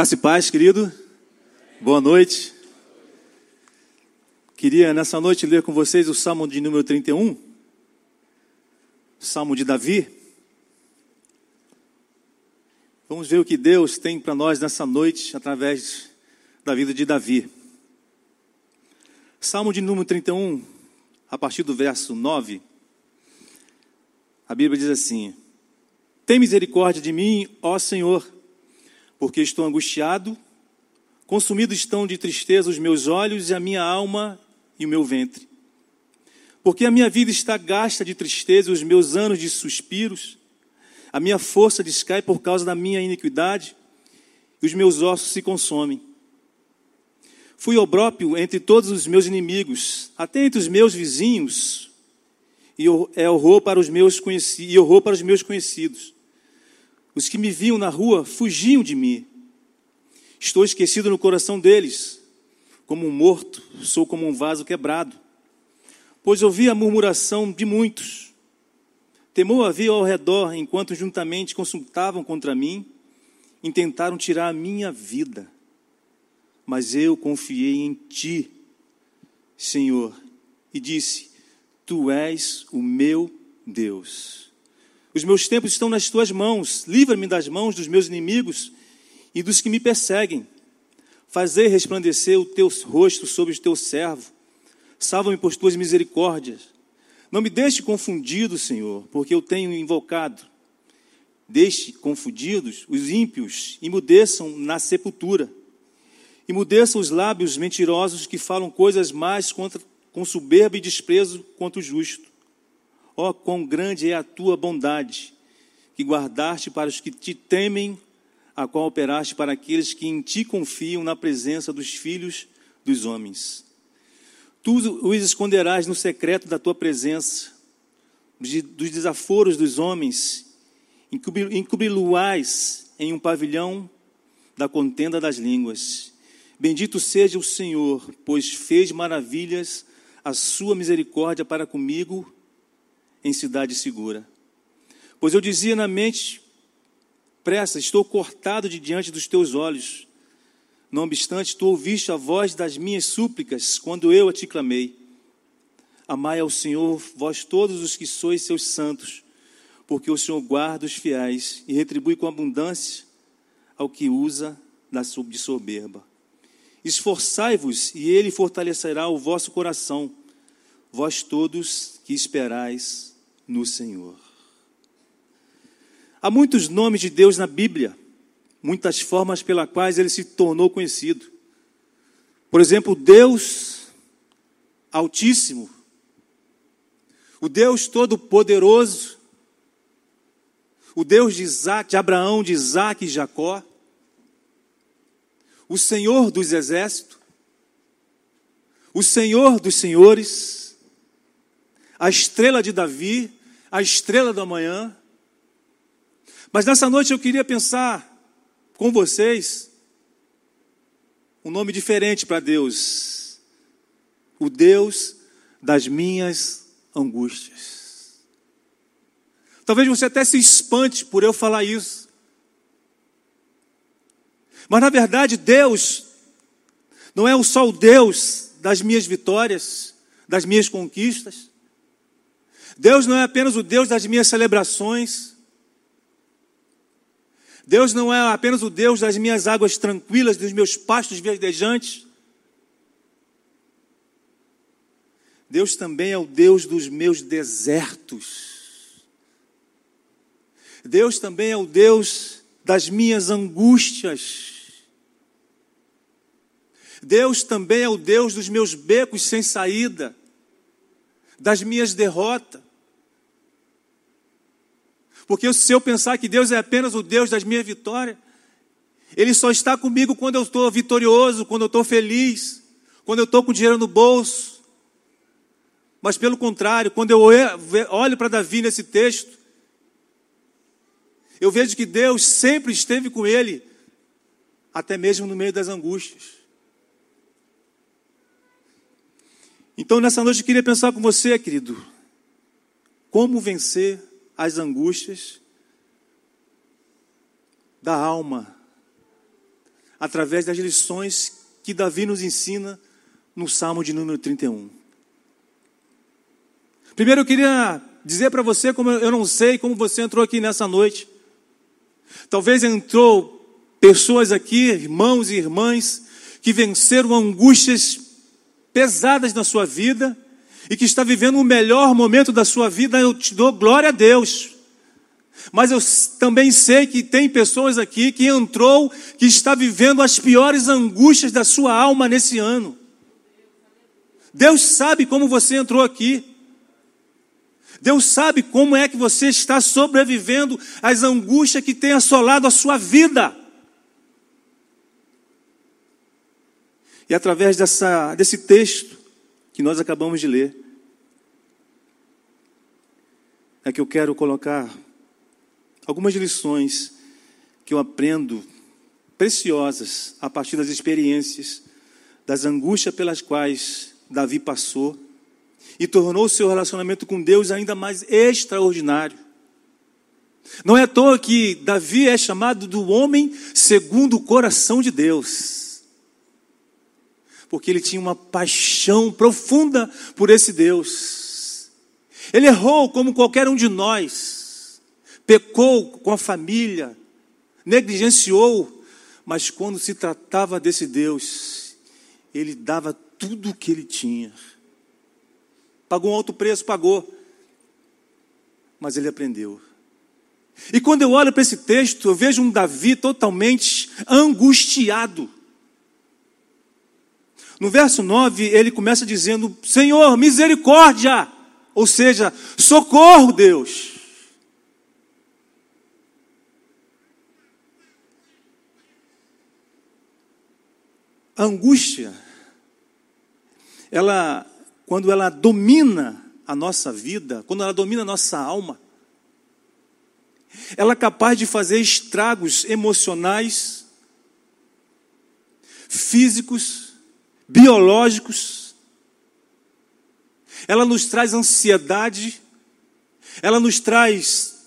Graça e paz, querido. Boa noite. Queria nessa noite ler com vocês o Salmo de número 31, Salmo de Davi. Vamos ver o que Deus tem para nós nessa noite através da vida de Davi. Salmo de número 31, a partir do verso 9. A Bíblia diz assim: Tem misericórdia de mim, ó Senhor porque estou angustiado, consumidos estão de tristeza os meus olhos e a minha alma e o meu ventre. Porque a minha vida está gasta de tristeza e os meus anos de suspiros, a minha força descai por causa da minha iniquidade e os meus ossos se consomem. Fui obrópio entre todos os meus inimigos, até entre os meus vizinhos, e é horror para os meus e para os meus conhecidos. Os que me viam na rua fugiam de mim. Estou esquecido no coração deles. Como um morto, sou como um vaso quebrado. Pois ouvi a murmuração de muitos. Temor havia ao redor, enquanto juntamente consultavam contra mim, intentaram tirar a minha vida. Mas eu confiei em ti, Senhor, e disse: Tu és o meu Deus. Os meus tempos estão nas tuas mãos. Livra-me das mãos dos meus inimigos e dos que me perseguem. Fazei resplandecer o teu rosto sobre o teu servo. Salva-me por tuas misericórdias. Não me deixe confundido, Senhor, porque eu tenho invocado. Deixe confundidos os ímpios, imudeçam na sepultura. Imudeçam os lábios mentirosos que falam coisas mais contra, com soberba e desprezo contra o justo. Ó, oh, quão grande é a tua bondade, que guardaste para os que te temem, a qual operaste para aqueles que em ti confiam na presença dos filhos dos homens. Tu os esconderás no secreto da tua presença, dos desaforos dos homens, encobri-lo-ás em um pavilhão da contenda das línguas. Bendito seja o Senhor, pois fez maravilhas, a sua misericórdia para comigo em cidade segura. Pois eu dizia na mente, pressa, estou cortado de diante dos teus olhos. Não obstante, tu ouviste a voz das minhas súplicas quando eu a te clamei. Amai ao Senhor, vós todos os que sois seus santos, porque o Senhor guarda os fiéis e retribui com abundância ao que usa de soberba. Esforçai-vos e ele fortalecerá o vosso coração, vós todos que esperais no Senhor. Há muitos nomes de Deus na Bíblia, muitas formas pelas quais ele se tornou conhecido. Por exemplo, Deus Altíssimo, o Deus Todo-Poderoso, o Deus de, Isaac, de Abraão, de Isaac e Jacó, o Senhor dos Exércitos, o Senhor dos Senhores, a estrela de Davi, a estrela da manhã. Mas nessa noite eu queria pensar com vocês um nome diferente para Deus. O Deus das minhas angústias. Talvez você até se espante por eu falar isso. Mas na verdade, Deus não é só o Deus das minhas vitórias, das minhas conquistas. Deus não é apenas o Deus das minhas celebrações. Deus não é apenas o Deus das minhas águas tranquilas, dos meus pastos verdejantes. Deus também é o Deus dos meus desertos. Deus também é o Deus das minhas angústias. Deus também é o Deus dos meus becos sem saída, das minhas derrotas. Porque se eu pensar que Deus é apenas o Deus das minhas vitórias, Ele só está comigo quando eu estou vitorioso, quando eu estou feliz, quando eu estou com dinheiro no bolso. Mas pelo contrário, quando eu olho para Davi nesse texto, eu vejo que Deus sempre esteve com ele, até mesmo no meio das angústias. Então, nessa noite, eu queria pensar com você, querido, como vencer as angústias da alma, através das lições que Davi nos ensina no Salmo de número 31. Primeiro eu queria dizer para você como eu não sei como você entrou aqui nessa noite. Talvez entrou pessoas aqui, irmãos e irmãs, que venceram angústias pesadas na sua vida e que está vivendo o melhor momento da sua vida, eu te dou glória a Deus. Mas eu também sei que tem pessoas aqui que entrou, que está vivendo as piores angústias da sua alma nesse ano. Deus sabe como você entrou aqui. Deus sabe como é que você está sobrevivendo às angústias que tem assolado a sua vida. E através dessa, desse texto que nós acabamos de ler, é que eu quero colocar algumas lições que eu aprendo preciosas a partir das experiências, das angústias pelas quais Davi passou e tornou seu relacionamento com Deus ainda mais extraordinário. Não é à toa que Davi é chamado do homem segundo o coração de Deus. Porque ele tinha uma paixão profunda por esse Deus. Ele errou como qualquer um de nós. Pecou com a família, negligenciou, mas quando se tratava desse Deus, ele dava tudo o que ele tinha. Pagou um alto preço, pagou. Mas ele aprendeu. E quando eu olho para esse texto, eu vejo um Davi totalmente angustiado. No verso 9, ele começa dizendo: Senhor, misericórdia! Ou seja, socorro, Deus. A angústia, ela quando ela domina a nossa vida, quando ela domina a nossa alma, ela é capaz de fazer estragos emocionais, físicos, biológicos. Ela nos traz ansiedade, ela nos traz,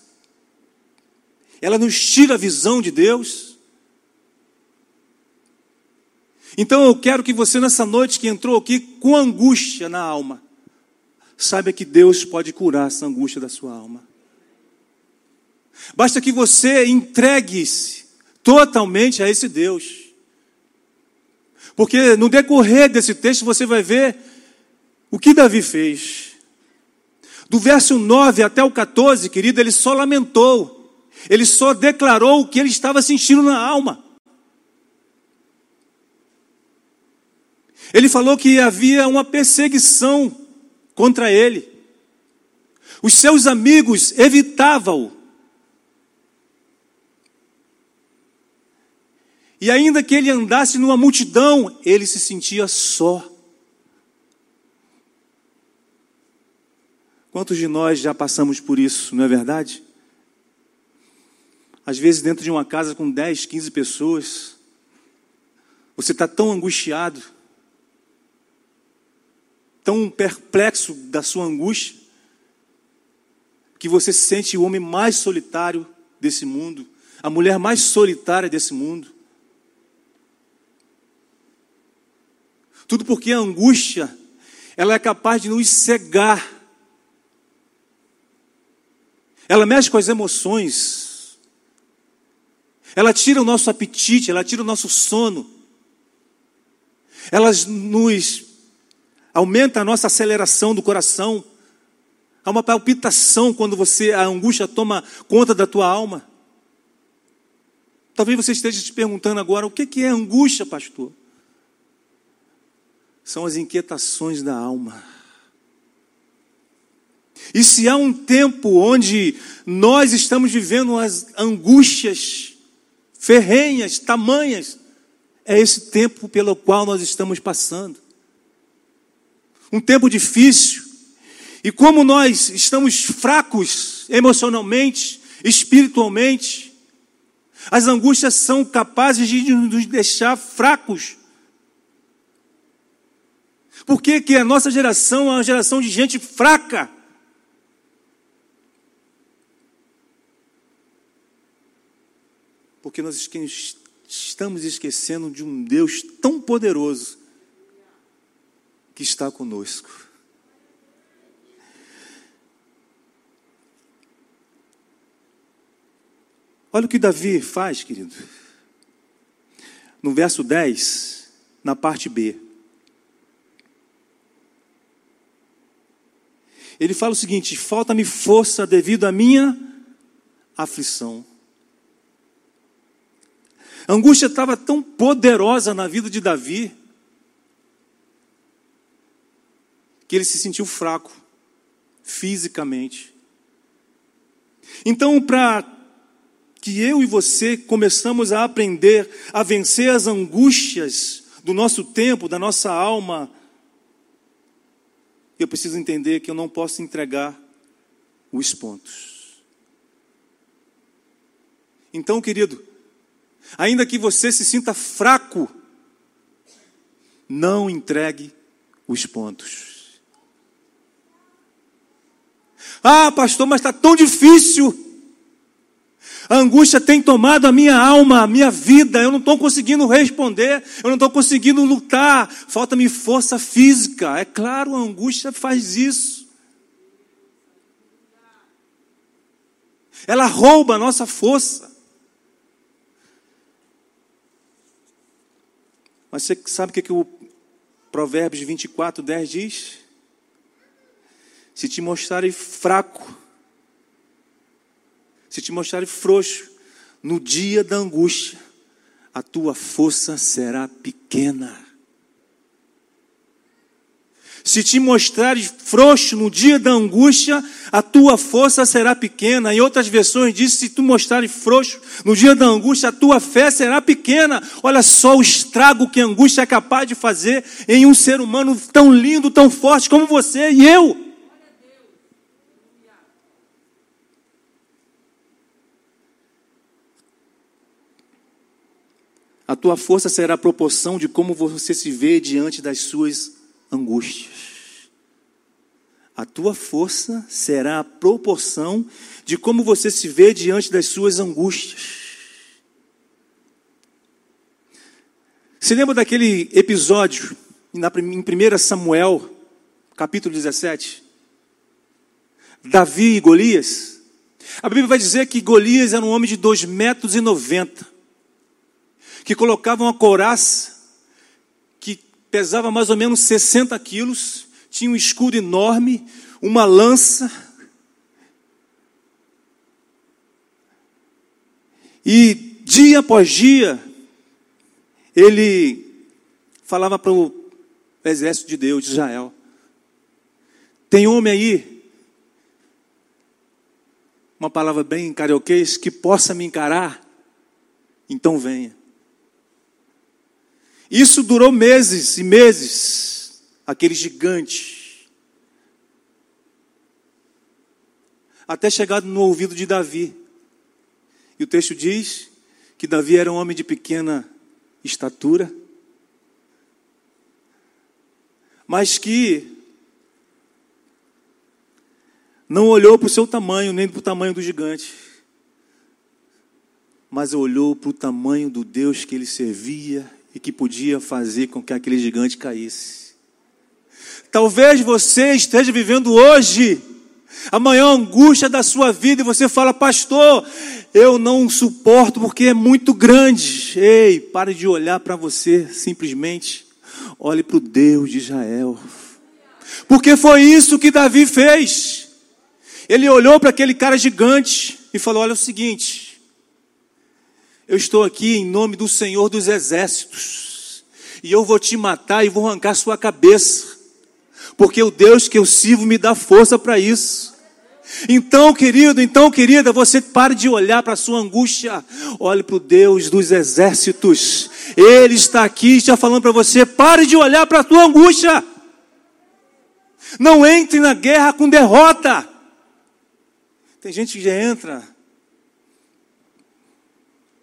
ela nos tira a visão de Deus. Então eu quero que você, nessa noite que entrou aqui com angústia na alma, saiba que Deus pode curar essa angústia da sua alma. Basta que você entregue-se totalmente a esse Deus. Porque no decorrer desse texto você vai ver o que Davi fez. Do verso 9 até o 14, querido, ele só lamentou. Ele só declarou o que ele estava sentindo na alma. Ele falou que havia uma perseguição contra ele. Os seus amigos evitavam-o. E ainda que ele andasse numa multidão, ele se sentia só. Quantos de nós já passamos por isso, não é verdade? Às vezes, dentro de uma casa com 10, 15 pessoas, você está tão angustiado, tão perplexo da sua angústia, que você se sente o homem mais solitário desse mundo, a mulher mais solitária desse mundo. Tudo porque a angústia, ela é capaz de nos cegar. Ela mexe com as emoções. Ela tira o nosso apetite, ela tira o nosso sono. Ela nos aumenta a nossa aceleração do coração. Há uma palpitação quando você a angústia toma conta da tua alma. Talvez você esteja se perguntando agora, o que é angústia, pastor? São as inquietações da alma. E se há um tempo onde nós estamos vivendo as angústias ferrenhas, tamanhas, é esse tempo pelo qual nós estamos passando um tempo difícil. E como nós estamos fracos emocionalmente, espiritualmente, as angústias são capazes de nos deixar fracos. Por que, que a nossa geração é uma geração de gente fraca? Porque nós estamos esquecendo de um Deus tão poderoso que está conosco. Olha o que Davi faz, querido. No verso 10, na parte B. Ele fala o seguinte: falta-me força devido à minha aflição. A angústia estava tão poderosa na vida de Davi que ele se sentiu fraco fisicamente. Então, para que eu e você começamos a aprender a vencer as angústias do nosso tempo, da nossa alma, eu preciso entender que eu não posso entregar os pontos. Então, querido, ainda que você se sinta fraco, não entregue os pontos. Ah, pastor, mas está tão difícil. A angústia tem tomado a minha alma, a minha vida. Eu não estou conseguindo responder, eu não estou conseguindo lutar. Falta-me força física. É claro, a angústia faz isso. Ela rouba a nossa força. Mas você sabe o que, que o Provérbios 24, 10 diz? Se te mostrares fraco, se te mostrares frouxo no dia da angústia, a tua força será pequena. Se te mostrares frouxo no dia da angústia, a tua força será pequena. Em outras versões diz: se tu mostrares frouxo no dia da angústia, a tua fé será pequena. Olha só o estrago que a angústia é capaz de fazer em um ser humano tão lindo, tão forte como você e eu. A tua força será a proporção de como você se vê diante das suas angústias. A tua força será a proporção de como você se vê diante das suas angústias. Se lembra daquele episódio em 1 Samuel, capítulo 17? Davi e Golias? A Bíblia vai dizer que Golias era um homem de 2 metros e 90 que colocavam uma couraça que pesava mais ou menos 60 quilos, tinha um escudo enorme, uma lança. E dia após dia, ele falava para o exército de Deus, de Israel: tem homem aí, uma palavra bem carioquês, que possa me encarar? Então venha. Isso durou meses e meses, aquele gigante. Até chegar no ouvido de Davi. E o texto diz que Davi era um homem de pequena estatura, mas que não olhou para o seu tamanho, nem para o tamanho do gigante, mas olhou para o tamanho do Deus que ele servia e que podia fazer com que aquele gigante caísse. Talvez você esteja vivendo hoje a maior angústia da sua vida e você fala, pastor, eu não suporto porque é muito grande. Ei, pare de olhar para você simplesmente, olhe para o Deus de Israel. Porque foi isso que Davi fez. Ele olhou para aquele cara gigante e falou: Olha é o seguinte, eu estou aqui em nome do Senhor dos Exércitos, e eu vou te matar e vou arrancar sua cabeça, porque o Deus que eu sirvo me dá força para isso. Então, querido, então, querida, você pare de olhar para a sua angústia, olhe para o Deus dos exércitos, Ele está aqui já falando para você: pare de olhar para a tua angústia, não entre na guerra com derrota. Tem gente que já entra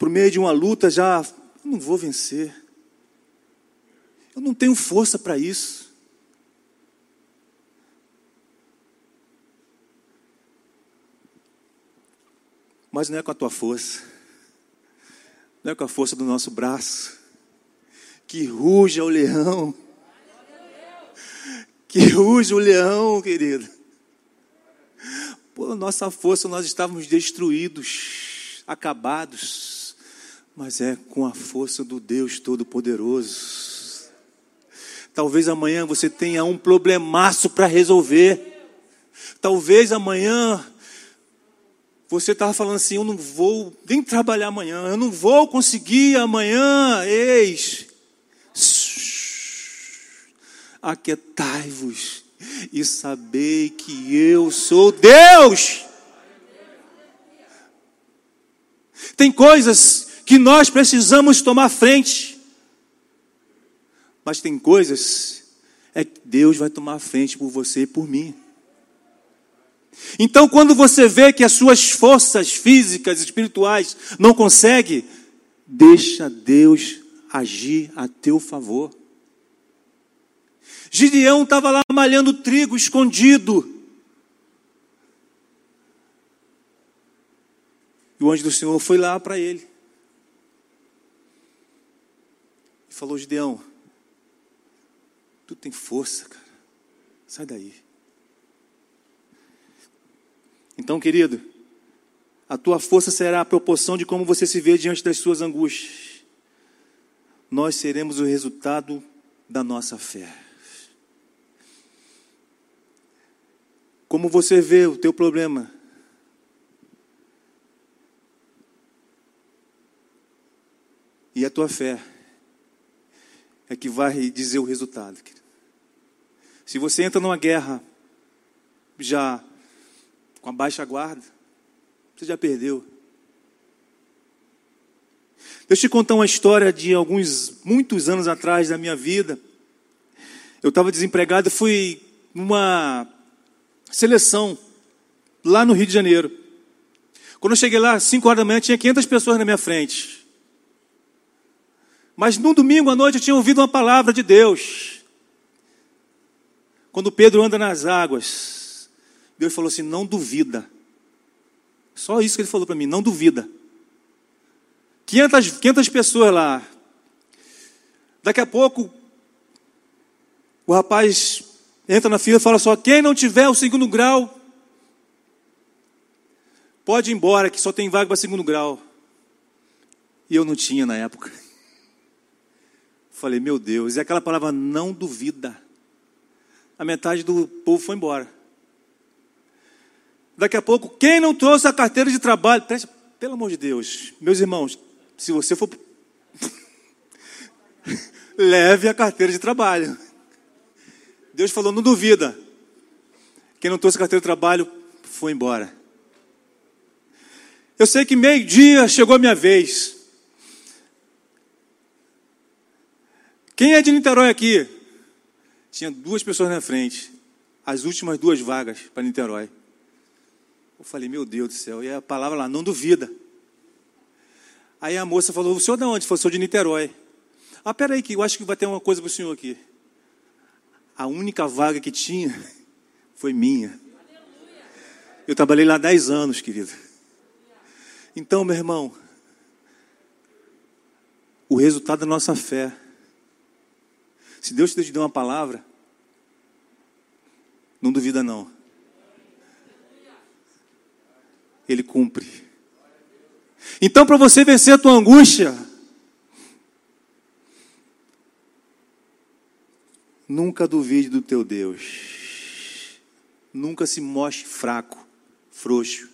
por meio de uma luta, já não vou vencer. Eu não tenho força para isso. Mas não é com a tua força. não é com a força do nosso braço, que ruja o leão, que ruja o leão, querido. Por nossa força nós estávamos destruídos, acabados, mas é com a força do Deus Todo-Poderoso. Talvez amanhã você tenha um problemaço para resolver. Talvez amanhã você estava falando assim: eu não vou nem trabalhar amanhã, eu não vou conseguir amanhã. Eis, aquietai-vos e sabei que eu sou Deus. Tem coisas que nós precisamos tomar frente, mas tem coisas é que Deus vai tomar frente por você e por mim. Então, quando você vê que as suas forças físicas e espirituais não conseguem, deixa Deus agir a teu favor. Gideão estava lá malhando trigo escondido. E o anjo do Senhor foi lá para ele. E falou: Gideão, tu tem força, cara. Sai daí. Então, querido, a tua força será a proporção de como você se vê diante das suas angústias. Nós seremos o resultado da nossa fé. Como você vê o teu problema? E a tua fé é que vai dizer o resultado. Querido. Se você entra numa guerra já com a baixa guarda, você já perdeu. Deixa eu te contar uma história de alguns, muitos anos atrás da minha vida. Eu estava desempregado e fui numa seleção lá no Rio de Janeiro. Quando eu cheguei lá, 5 horas da manhã, tinha 500 pessoas na minha frente. Mas no domingo à noite eu tinha ouvido uma palavra de Deus. Quando Pedro anda nas águas, Deus falou assim: não duvida. Só isso que ele falou para mim: não duvida. 500, 500 pessoas lá. Daqui a pouco, o rapaz entra na fila e fala só: quem não tiver o segundo grau, pode ir embora, que só tem vaga para segundo grau. E eu não tinha na época. Falei, meu Deus, e aquela palavra não duvida. A metade do povo foi embora. Daqui a pouco, quem não trouxe a carteira de trabalho? Preste, pelo amor de Deus, meus irmãos, se você for. leve a carteira de trabalho. Deus falou, não duvida. Quem não trouxe a carteira de trabalho foi embora. Eu sei que meio-dia chegou a minha vez. Quem é de Niterói aqui? Tinha duas pessoas na frente. As últimas duas vagas para Niterói. Eu falei, meu Deus do céu. E a palavra lá, não duvida. Aí a moça falou, o senhor de onde? Falou, sou de Niterói. Ah, peraí, que eu acho que vai ter uma coisa para o senhor aqui. A única vaga que tinha foi minha. Eu trabalhei lá 10 anos, querido. Então, meu irmão, o resultado da nossa fé. Se Deus te deu uma palavra, não duvida não. Ele cumpre. Então, para você vencer a tua angústia, nunca duvide do teu Deus. Nunca se mostre fraco, frouxo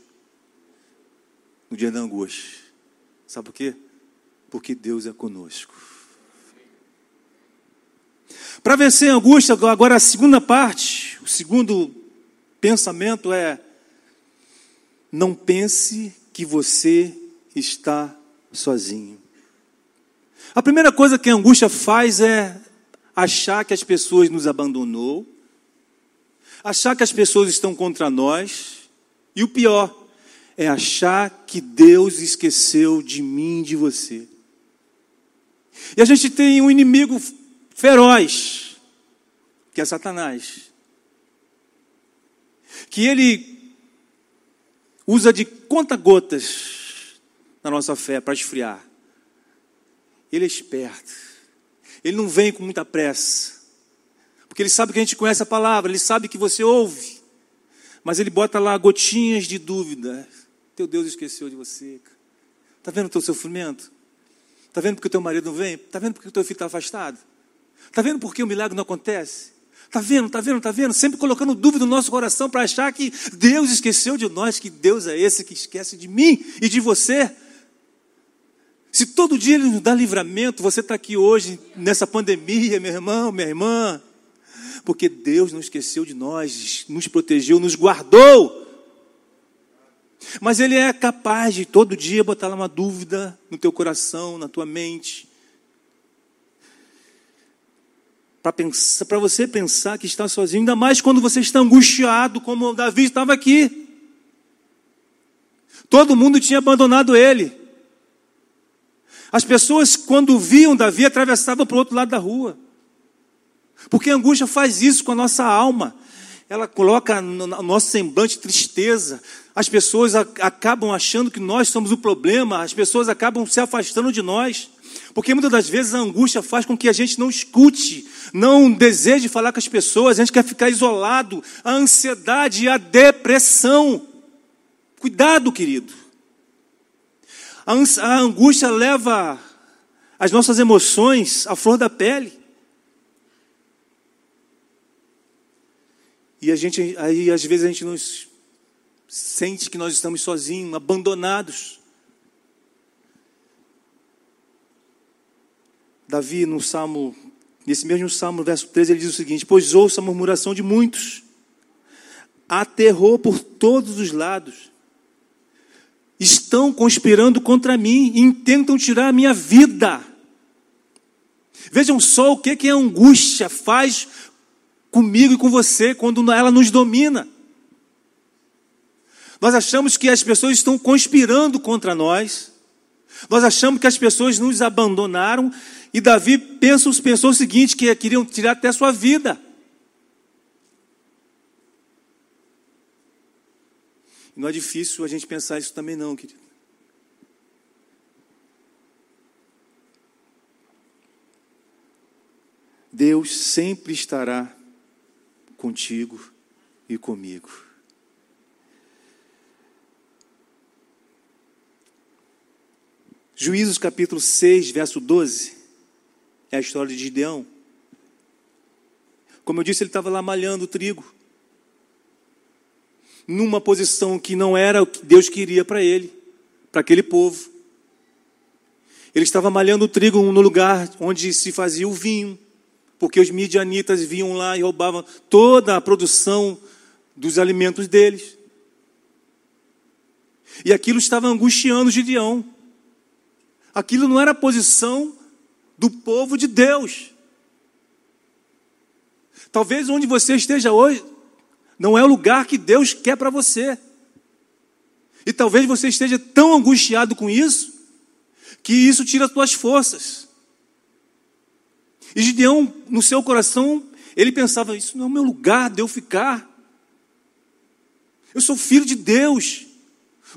no dia da angústia. Sabe por quê? Porque Deus é conosco. Para vencer a angústia, agora a segunda parte, o segundo pensamento é não pense que você está sozinho. A primeira coisa que a angústia faz é achar que as pessoas nos abandonou, achar que as pessoas estão contra nós, e o pior é achar que Deus esqueceu de mim e de você. E a gente tem um inimigo feroz, que é Satanás. Que ele usa de conta-gotas na nossa fé para esfriar. Ele é esperto. Ele não vem com muita pressa. Porque ele sabe que a gente conhece a palavra, ele sabe que você ouve. Mas ele bota lá gotinhas de dúvida. Teu Deus esqueceu de você. Está vendo o teu sofrimento? Está vendo porque o teu marido não vem? Está vendo porque o teu filho está afastado? Está vendo por que o milagre não acontece? Está vendo, está vendo, está vendo? Sempre colocando dúvida no nosso coração para achar que Deus esqueceu de nós, que Deus é esse que esquece de mim e de você. Se todo dia Ele nos dá livramento, você está aqui hoje nessa pandemia, meu irmão, minha irmã, porque Deus não esqueceu de nós, nos protegeu, nos guardou. Mas Ele é capaz de todo dia botar uma dúvida no teu coração, na tua mente, para você pensar que está sozinho, ainda mais quando você está angustiado, como Davi estava aqui. Todo mundo tinha abandonado ele. As pessoas, quando viam Davi, atravessavam para o outro lado da rua. Porque a angústia faz isso com a nossa alma. Ela coloca no nosso semblante tristeza. As pessoas acabam achando que nós somos o problema, as pessoas acabam se afastando de nós. Porque muitas das vezes a angústia faz com que a gente não escute, não deseje falar com as pessoas, a gente quer ficar isolado. A ansiedade e a depressão. Cuidado, querido. A angústia leva as nossas emoções à flor da pele. E a gente, aí às vezes a gente nos sente que nós estamos sozinhos, abandonados. Davi, no Salmo, nesse mesmo Salmo, verso 13, ele diz o seguinte: Pois ouço a murmuração de muitos, aterrou por todos os lados, estão conspirando contra mim, intentam tirar a minha vida. Vejam só o que, que a angústia faz comigo e com você quando ela nos domina. Nós achamos que as pessoas estão conspirando contra nós, nós achamos que as pessoas nos abandonaram e Davi pensou, pensou o seguinte: que queriam tirar até a sua vida. Não é difícil a gente pensar isso também, não, querido. Deus sempre estará contigo e comigo. Juízos capítulo 6, verso 12. É a história de Gideão. Como eu disse, ele estava lá malhando o trigo. Numa posição que não era o que Deus queria para ele, para aquele povo. Ele estava malhando o trigo no lugar onde se fazia o vinho, porque os midianitas vinham lá e roubavam toda a produção dos alimentos deles. E aquilo estava angustiando Gideão. Aquilo não era a posição do povo de Deus. Talvez onde você esteja hoje não é o lugar que Deus quer para você. E talvez você esteja tão angustiado com isso que isso tira as suas forças. E Gideão, no seu coração, ele pensava: Isso não é o meu lugar de eu ficar. Eu sou filho de Deus.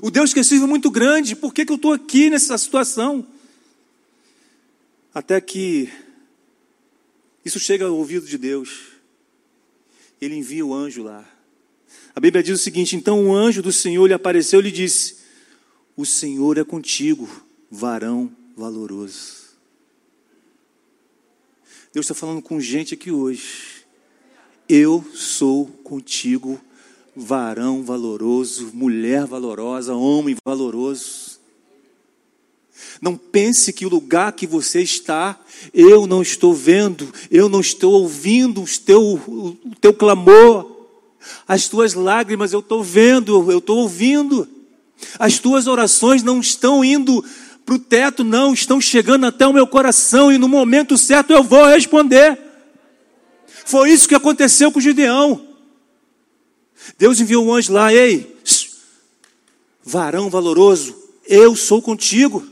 O Deus que é muito grande, por que, que eu estou aqui nessa situação? Até que isso chega ao ouvido de Deus. Ele envia o anjo lá. A Bíblia diz o seguinte: então o anjo do Senhor lhe apareceu e lhe disse: O Senhor é contigo, varão valoroso. Deus está falando com gente aqui hoje. Eu sou contigo, varão valoroso, mulher valorosa, homem valoroso. Não pense que o lugar que você está, eu não estou vendo, eu não estou ouvindo o teu, o teu clamor, as tuas lágrimas eu estou vendo, eu estou ouvindo. As tuas orações não estão indo para o teto, não, estão chegando até o meu coração e no momento certo eu vou responder. Foi isso que aconteceu com Gideão. Deus enviou um anjo lá, ei, varão valoroso, eu sou contigo.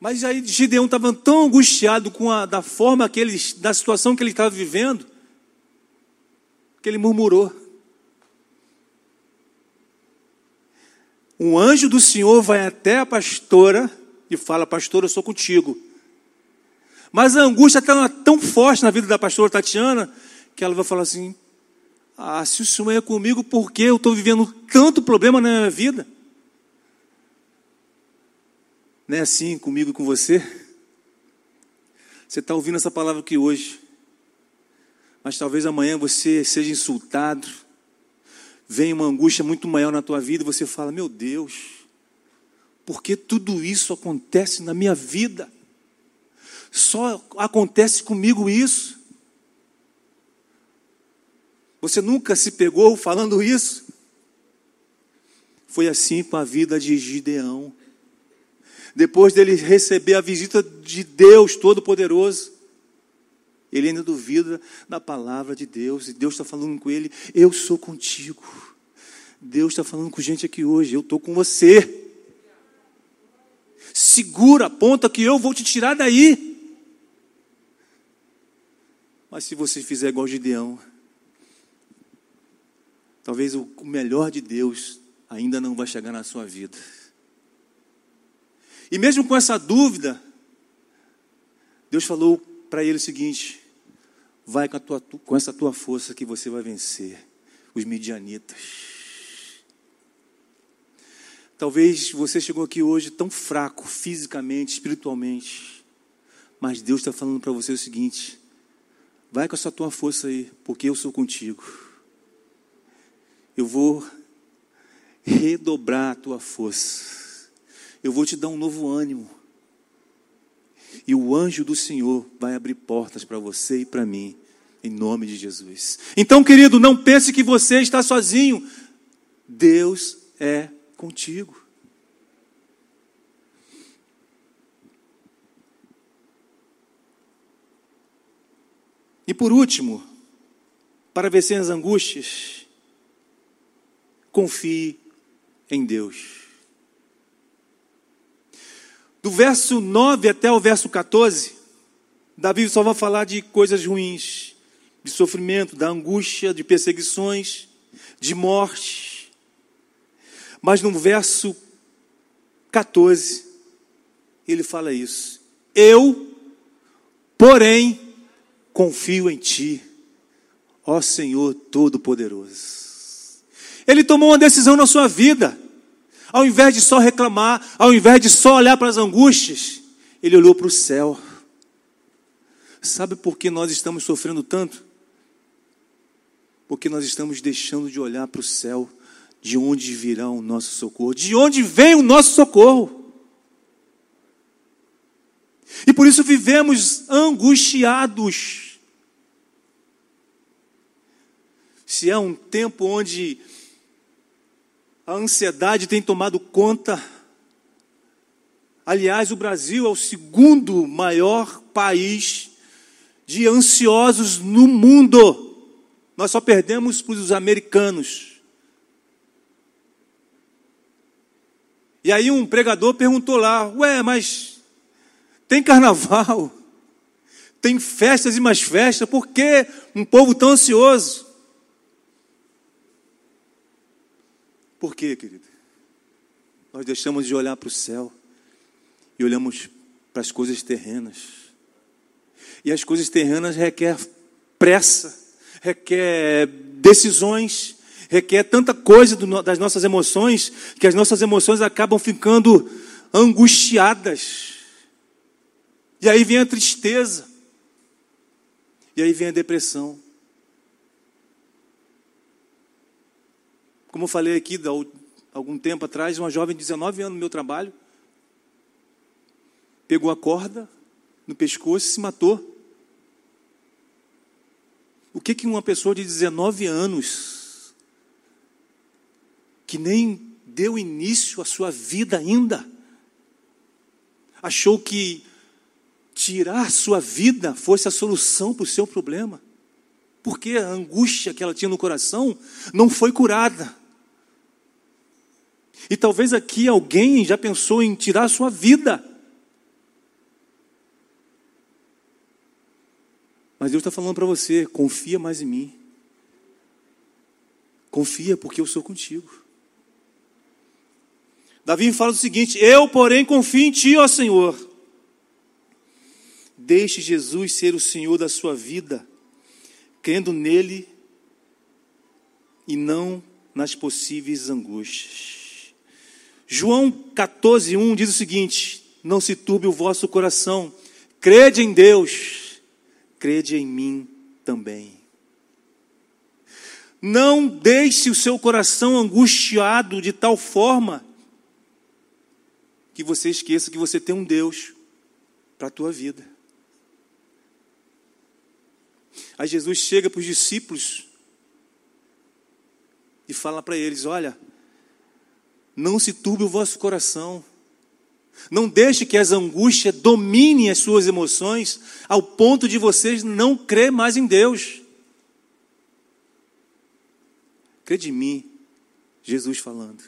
Mas aí Gideão estava tão angustiado com a da forma que ele, da situação que ele estava vivendo, que ele murmurou. Um anjo do Senhor vai até a pastora e fala: Pastora, eu sou contigo. Mas a angústia está tão forte na vida da pastora Tatiana que ela vai falar assim: Ah, se o Senhor é comigo, por que eu estou vivendo tanto problema na minha vida? Não é assim comigo e com você? Você está ouvindo essa palavra aqui hoje, mas talvez amanhã você seja insultado, venha uma angústia muito maior na tua vida e você fala: Meu Deus, por que tudo isso acontece na minha vida? Só acontece comigo isso. Você nunca se pegou falando isso? Foi assim com a vida de Gideão. Depois dele receber a visita de Deus Todo-Poderoso, ele ainda duvida da palavra de Deus, e Deus está falando com ele: Eu sou contigo. Deus está falando com gente aqui hoje: Eu estou com você. Segura a ponta que eu vou te tirar daí. Mas se você fizer igual Gideão, talvez o melhor de Deus ainda não vai chegar na sua vida. E mesmo com essa dúvida, Deus falou para ele o seguinte: vai com, tua, com essa tua força que você vai vencer os midianitas. Talvez você chegou aqui hoje tão fraco fisicamente, espiritualmente, mas Deus está falando para você o seguinte: Vai com essa tua força aí, porque eu sou contigo. Eu vou redobrar a tua força. Eu vou te dar um novo ânimo. E o anjo do Senhor vai abrir portas para você e para mim, em nome de Jesus. Então, querido, não pense que você está sozinho. Deus é contigo. E por último, para vencer as angústias, confie em Deus. Do verso 9 até o verso 14, Davi só vai falar de coisas ruins, de sofrimento, da angústia, de perseguições, de morte. Mas no verso 14, ele fala isso. Eu, porém, confio em Ti, ó Senhor Todo-Poderoso. Ele tomou uma decisão na sua vida, ao invés de só reclamar, ao invés de só olhar para as angústias, ele olhou para o céu. Sabe por que nós estamos sofrendo tanto? Porque nós estamos deixando de olhar para o céu, de onde virá o nosso socorro, de onde vem o nosso socorro. E por isso vivemos angustiados. se é um tempo onde a ansiedade tem tomado conta. Aliás, o Brasil é o segundo maior país de ansiosos no mundo. Nós só perdemos para os americanos. E aí um pregador perguntou lá: Ué, mas tem carnaval, tem festas e mais festas, por que um povo tão ansioso? Por quê, querido? Nós deixamos de olhar para o céu e olhamos para as coisas terrenas. E as coisas terrenas requer pressa, requer decisões, requer tanta coisa do, das nossas emoções que as nossas emoções acabam ficando angustiadas. E aí vem a tristeza. E aí vem a depressão. Como eu falei aqui há algum tempo atrás, uma jovem de 19 anos no meu trabalho pegou a corda no pescoço e se matou. O que que uma pessoa de 19 anos que nem deu início à sua vida ainda achou que tirar sua vida fosse a solução para o seu problema? Porque a angústia que ela tinha no coração não foi curada. E talvez aqui alguém já pensou em tirar a sua vida. Mas Deus está falando para você: confia mais em mim. Confia porque eu sou contigo. Davi fala o seguinte: Eu, porém, confio em Ti, ó Senhor. Deixe Jesus ser o Senhor da sua vida, crendo nele e não nas possíveis angústias. João 14, 1 diz o seguinte: Não se turbe o vosso coração, crede em Deus, crede em mim também. Não deixe o seu coração angustiado de tal forma que você esqueça que você tem um Deus para a tua vida. Aí Jesus chega para os discípulos e fala para eles: Olha, não se turbe o vosso coração, não deixe que as angústias dominem as suas emoções ao ponto de vocês não crer mais em Deus. Crê de mim, Jesus falando,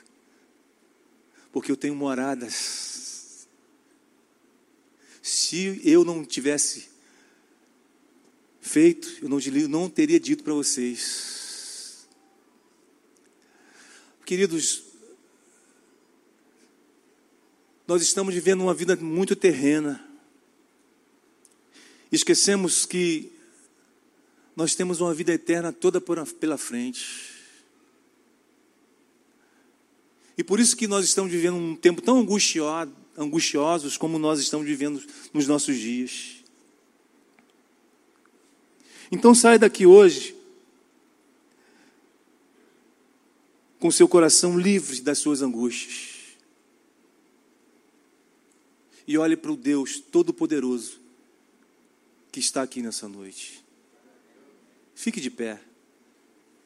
porque eu tenho moradas. Se eu não tivesse feito, eu não, não teria dito para vocês. Queridos, nós estamos vivendo uma vida muito terrena. Esquecemos que nós temos uma vida eterna toda pela frente. E por isso que nós estamos vivendo um tempo tão angustioso, angustiosos como nós estamos vivendo nos nossos dias. Então sai daqui hoje com seu coração livre das suas angústias. E olhe para o Deus Todo-Poderoso que está aqui nessa noite. Fique de pé.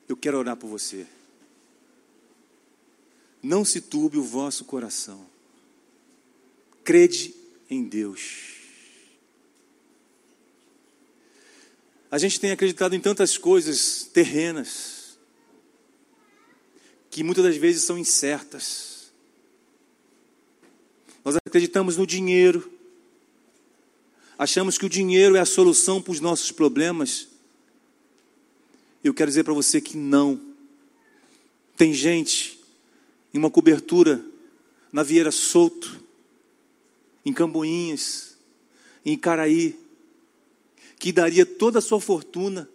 Eu quero orar por você. Não se turbe o vosso coração. Crede em Deus. A gente tem acreditado em tantas coisas terrenas, que muitas das vezes são incertas. Acreditamos no dinheiro, achamos que o dinheiro é a solução para os nossos problemas. Eu quero dizer para você que não. Tem gente em uma cobertura na Vieira Solto, em Camboinhas, em Caraí, que daria toda a sua fortuna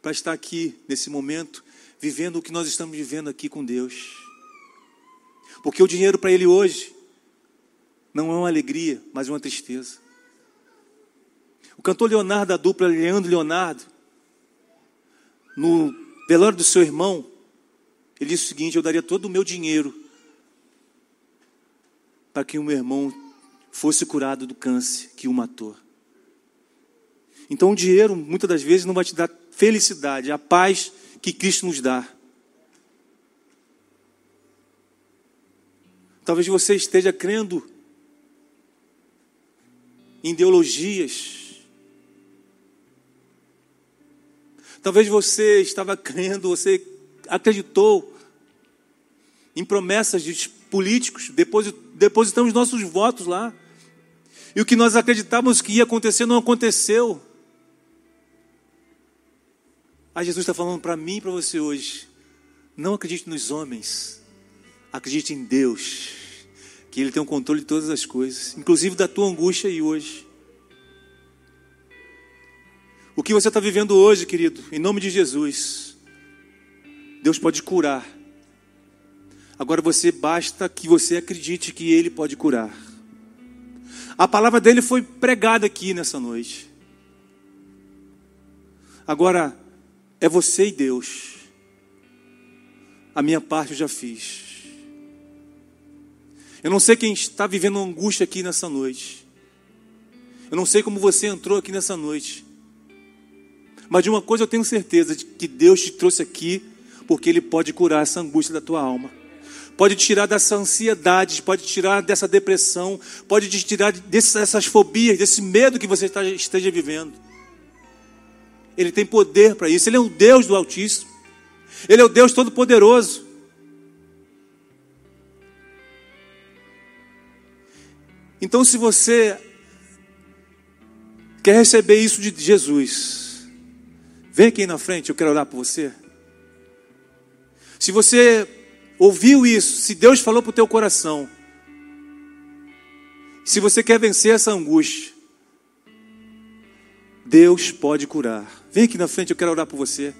para estar aqui nesse momento, vivendo o que nós estamos vivendo aqui com Deus. Porque o dinheiro para ele hoje não é uma alegria, mas uma tristeza. O cantor Leonardo da dupla Leandro Leonardo, no velório do seu irmão, ele disse o seguinte: Eu daria todo o meu dinheiro para que o meu irmão fosse curado do câncer que o matou. Então o dinheiro muitas das vezes não vai te dar felicidade, a paz que Cristo nos dá. Talvez você esteja crendo em ideologias. Talvez você estava crendo, você acreditou em promessas de políticos, depositamos nossos votos lá. E o que nós acreditávamos que ia acontecer não aconteceu. Aí Jesus está falando para mim e para você hoje: não acredite nos homens, acredite em Deus, que Ele tem o controle de todas as coisas, inclusive da tua angústia aí hoje. O que você está vivendo hoje, querido, em nome de Jesus, Deus pode curar. Agora você basta que você acredite que Ele pode curar. A palavra dele foi pregada aqui nessa noite. Agora, é você e Deus. A minha parte eu já fiz. Eu não sei quem está vivendo angústia aqui nessa noite. Eu não sei como você entrou aqui nessa noite. Mas de uma coisa eu tenho certeza: de que Deus te trouxe aqui porque Ele pode curar essa angústia da tua alma. Pode tirar dessa ansiedade, pode tirar dessa depressão, pode te tirar dessas fobias, desse medo que você esteja vivendo. Ele tem poder para isso. Ele é o Deus do Altíssimo. Ele é o Deus Todo-Poderoso. Então, se você quer receber isso de Jesus, vem aqui na frente, eu quero orar por você. Se você ouviu isso, se Deus falou para o teu coração, Se você quer vencer essa angústia, Deus pode curar. Vem aqui na frente, eu quero orar por você.